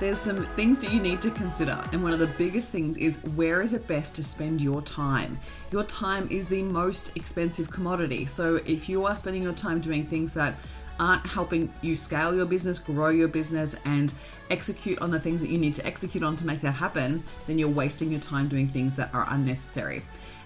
there's some things that you need to consider. And one of the biggest things is where is it best to spend your time? Your time is the most expensive commodity. So if you are spending your time doing things that aren't helping you scale your business, grow your business, and execute on the things that you need to execute on to make that happen, then you're wasting your time doing things that are unnecessary.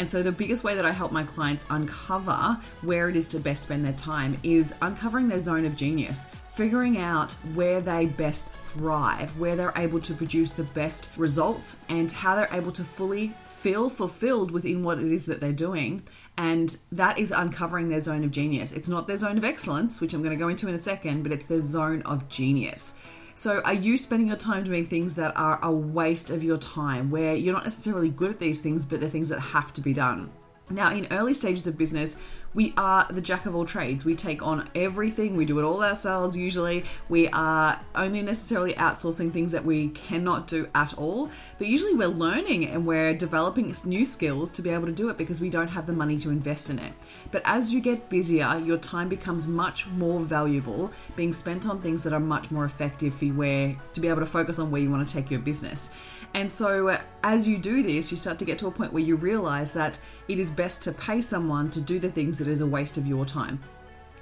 And so, the biggest way that I help my clients uncover where it is to best spend their time is uncovering their zone of genius, figuring out where they best thrive, where they're able to produce the best results, and how they're able to fully feel fulfilled within what it is that they're doing. And that is uncovering their zone of genius. It's not their zone of excellence, which I'm going to go into in a second, but it's their zone of genius. So, are you spending your time doing things that are a waste of your time, where you're not necessarily good at these things, but they're things that have to be done? Now, in early stages of business, we are the jack of all trades. We take on everything, we do it all ourselves usually. We are only necessarily outsourcing things that we cannot do at all, but usually we're learning and we're developing new skills to be able to do it because we don't have the money to invest in it. But as you get busier, your time becomes much more valuable, being spent on things that are much more effective for you where to be able to focus on where you want to take your business. And so, uh, as you do this, you start to get to a point where you realize that it is best to pay someone to do the things that is a waste of your time.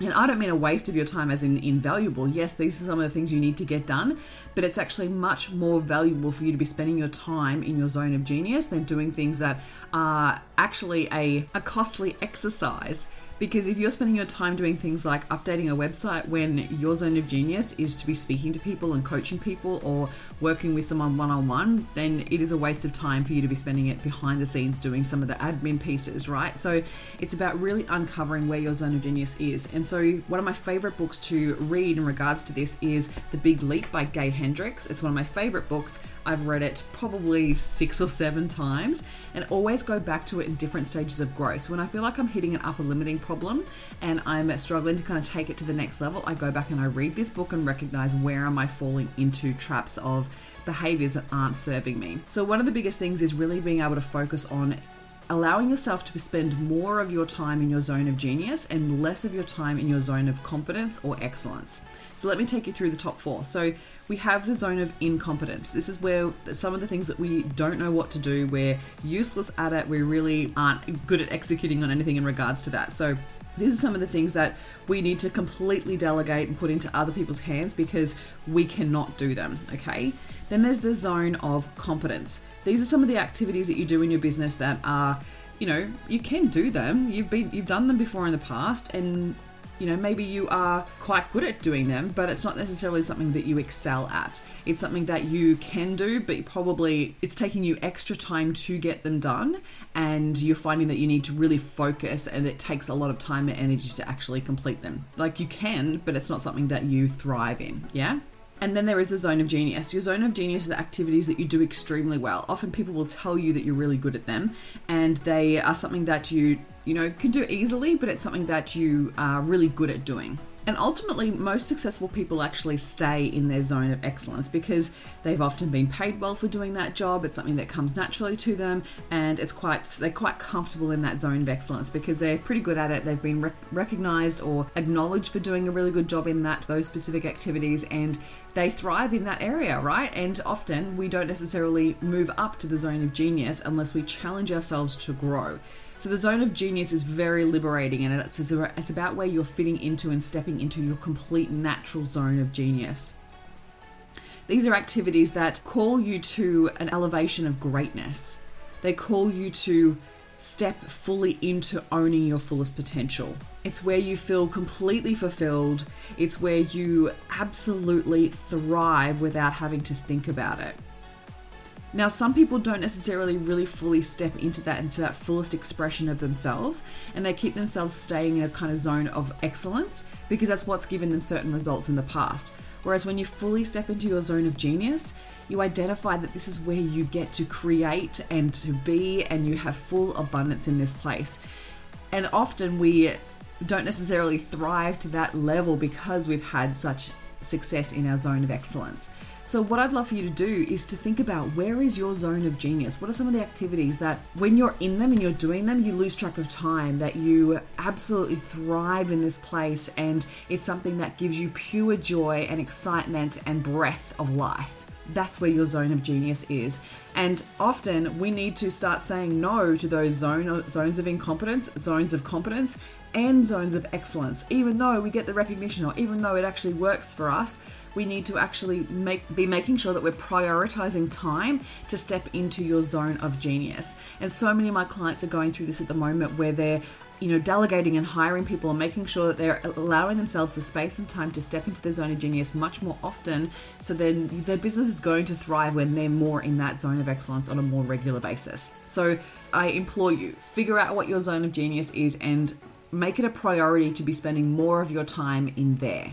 And I don't mean a waste of your time as in invaluable. Yes, these are some of the things you need to get done, but it's actually much more valuable for you to be spending your time in your zone of genius than doing things that are actually a, a costly exercise because if you're spending your time doing things like updating a website when your zone of genius is to be speaking to people and coaching people or working with someone one on one, then it is a waste of time for you to be spending it behind the scenes doing some of the admin pieces, right? So it's about really uncovering where your zone of genius is. And so one of my favorite books to read in regards to this is The Big Leap by Gay Hendricks. It's one of my favorite books. I've read it probably six or seven times and always go back to it in different stages of growth. So when I feel like I'm hitting an upper limiting problem and I'm struggling to kind of take it to the next level, I go back and I read this book and recognize where am I falling into traps of behaviors that aren't serving me. So one of the biggest things is really being able to focus on allowing yourself to spend more of your time in your zone of genius and less of your time in your zone of competence or excellence. So let me take you through the top four. So we have the zone of incompetence. This is where some of the things that we don't know what to do, we're useless at it, we really aren't good at executing on anything in regards to that. So these are some of the things that we need to completely delegate and put into other people's hands because we cannot do them, okay? Then there's the zone of competence. These are some of the activities that you do in your business that are, you know, you can do them. You've been you've done them before in the past and you know, maybe you are quite good at doing them, but it's not necessarily something that you excel at. It's something that you can do, but probably it's taking you extra time to get them done, and you're finding that you need to really focus, and it takes a lot of time and energy to actually complete them. Like you can, but it's not something that you thrive in, yeah? And then there is the zone of genius. Your zone of genius is activities that you do extremely well. Often people will tell you that you're really good at them, and they are something that you, you know, can do easily, but it's something that you are really good at doing. And ultimately, most successful people actually stay in their zone of excellence because they've often been paid well for doing that job. It's something that comes naturally to them, and it's quite they're quite comfortable in that zone of excellence because they're pretty good at it. They've been rec- recognized or acknowledged for doing a really good job in that those specific activities, and they thrive in that area, right? And often we don't necessarily move up to the zone of genius unless we challenge ourselves to grow. So the zone of genius is very liberating, and it's it's about where you're fitting into and stepping into your complete natural zone of genius. These are activities that call you to an elevation of greatness. They call you to step fully into owning your fullest potential. It's where you feel completely fulfilled. It's where you absolutely thrive without having to think about it. Now, some people don't necessarily really fully step into that, into that fullest expression of themselves, and they keep themselves staying in a kind of zone of excellence because that's what's given them certain results in the past. Whereas when you fully step into your zone of genius, you identify that this is where you get to create and to be, and you have full abundance in this place. And often we don't necessarily thrive to that level because we've had such success in our zone of excellence. So, what I'd love for you to do is to think about where is your zone of genius? What are some of the activities that, when you're in them and you're doing them, you lose track of time, that you absolutely thrive in this place, and it's something that gives you pure joy and excitement and breath of life? That's where your zone of genius is. And often we need to start saying no to those zone, zones of incompetence, zones of competence, and zones of excellence. Even though we get the recognition or even though it actually works for us, we need to actually make be making sure that we're prioritizing time to step into your zone of genius. And so many of my clients are going through this at the moment where they're you know, delegating and hiring people and making sure that they're allowing themselves the space and time to step into their zone of genius much more often. So then their business is going to thrive when they're more in that zone of excellence on a more regular basis. So I implore you, figure out what your zone of genius is and make it a priority to be spending more of your time in there.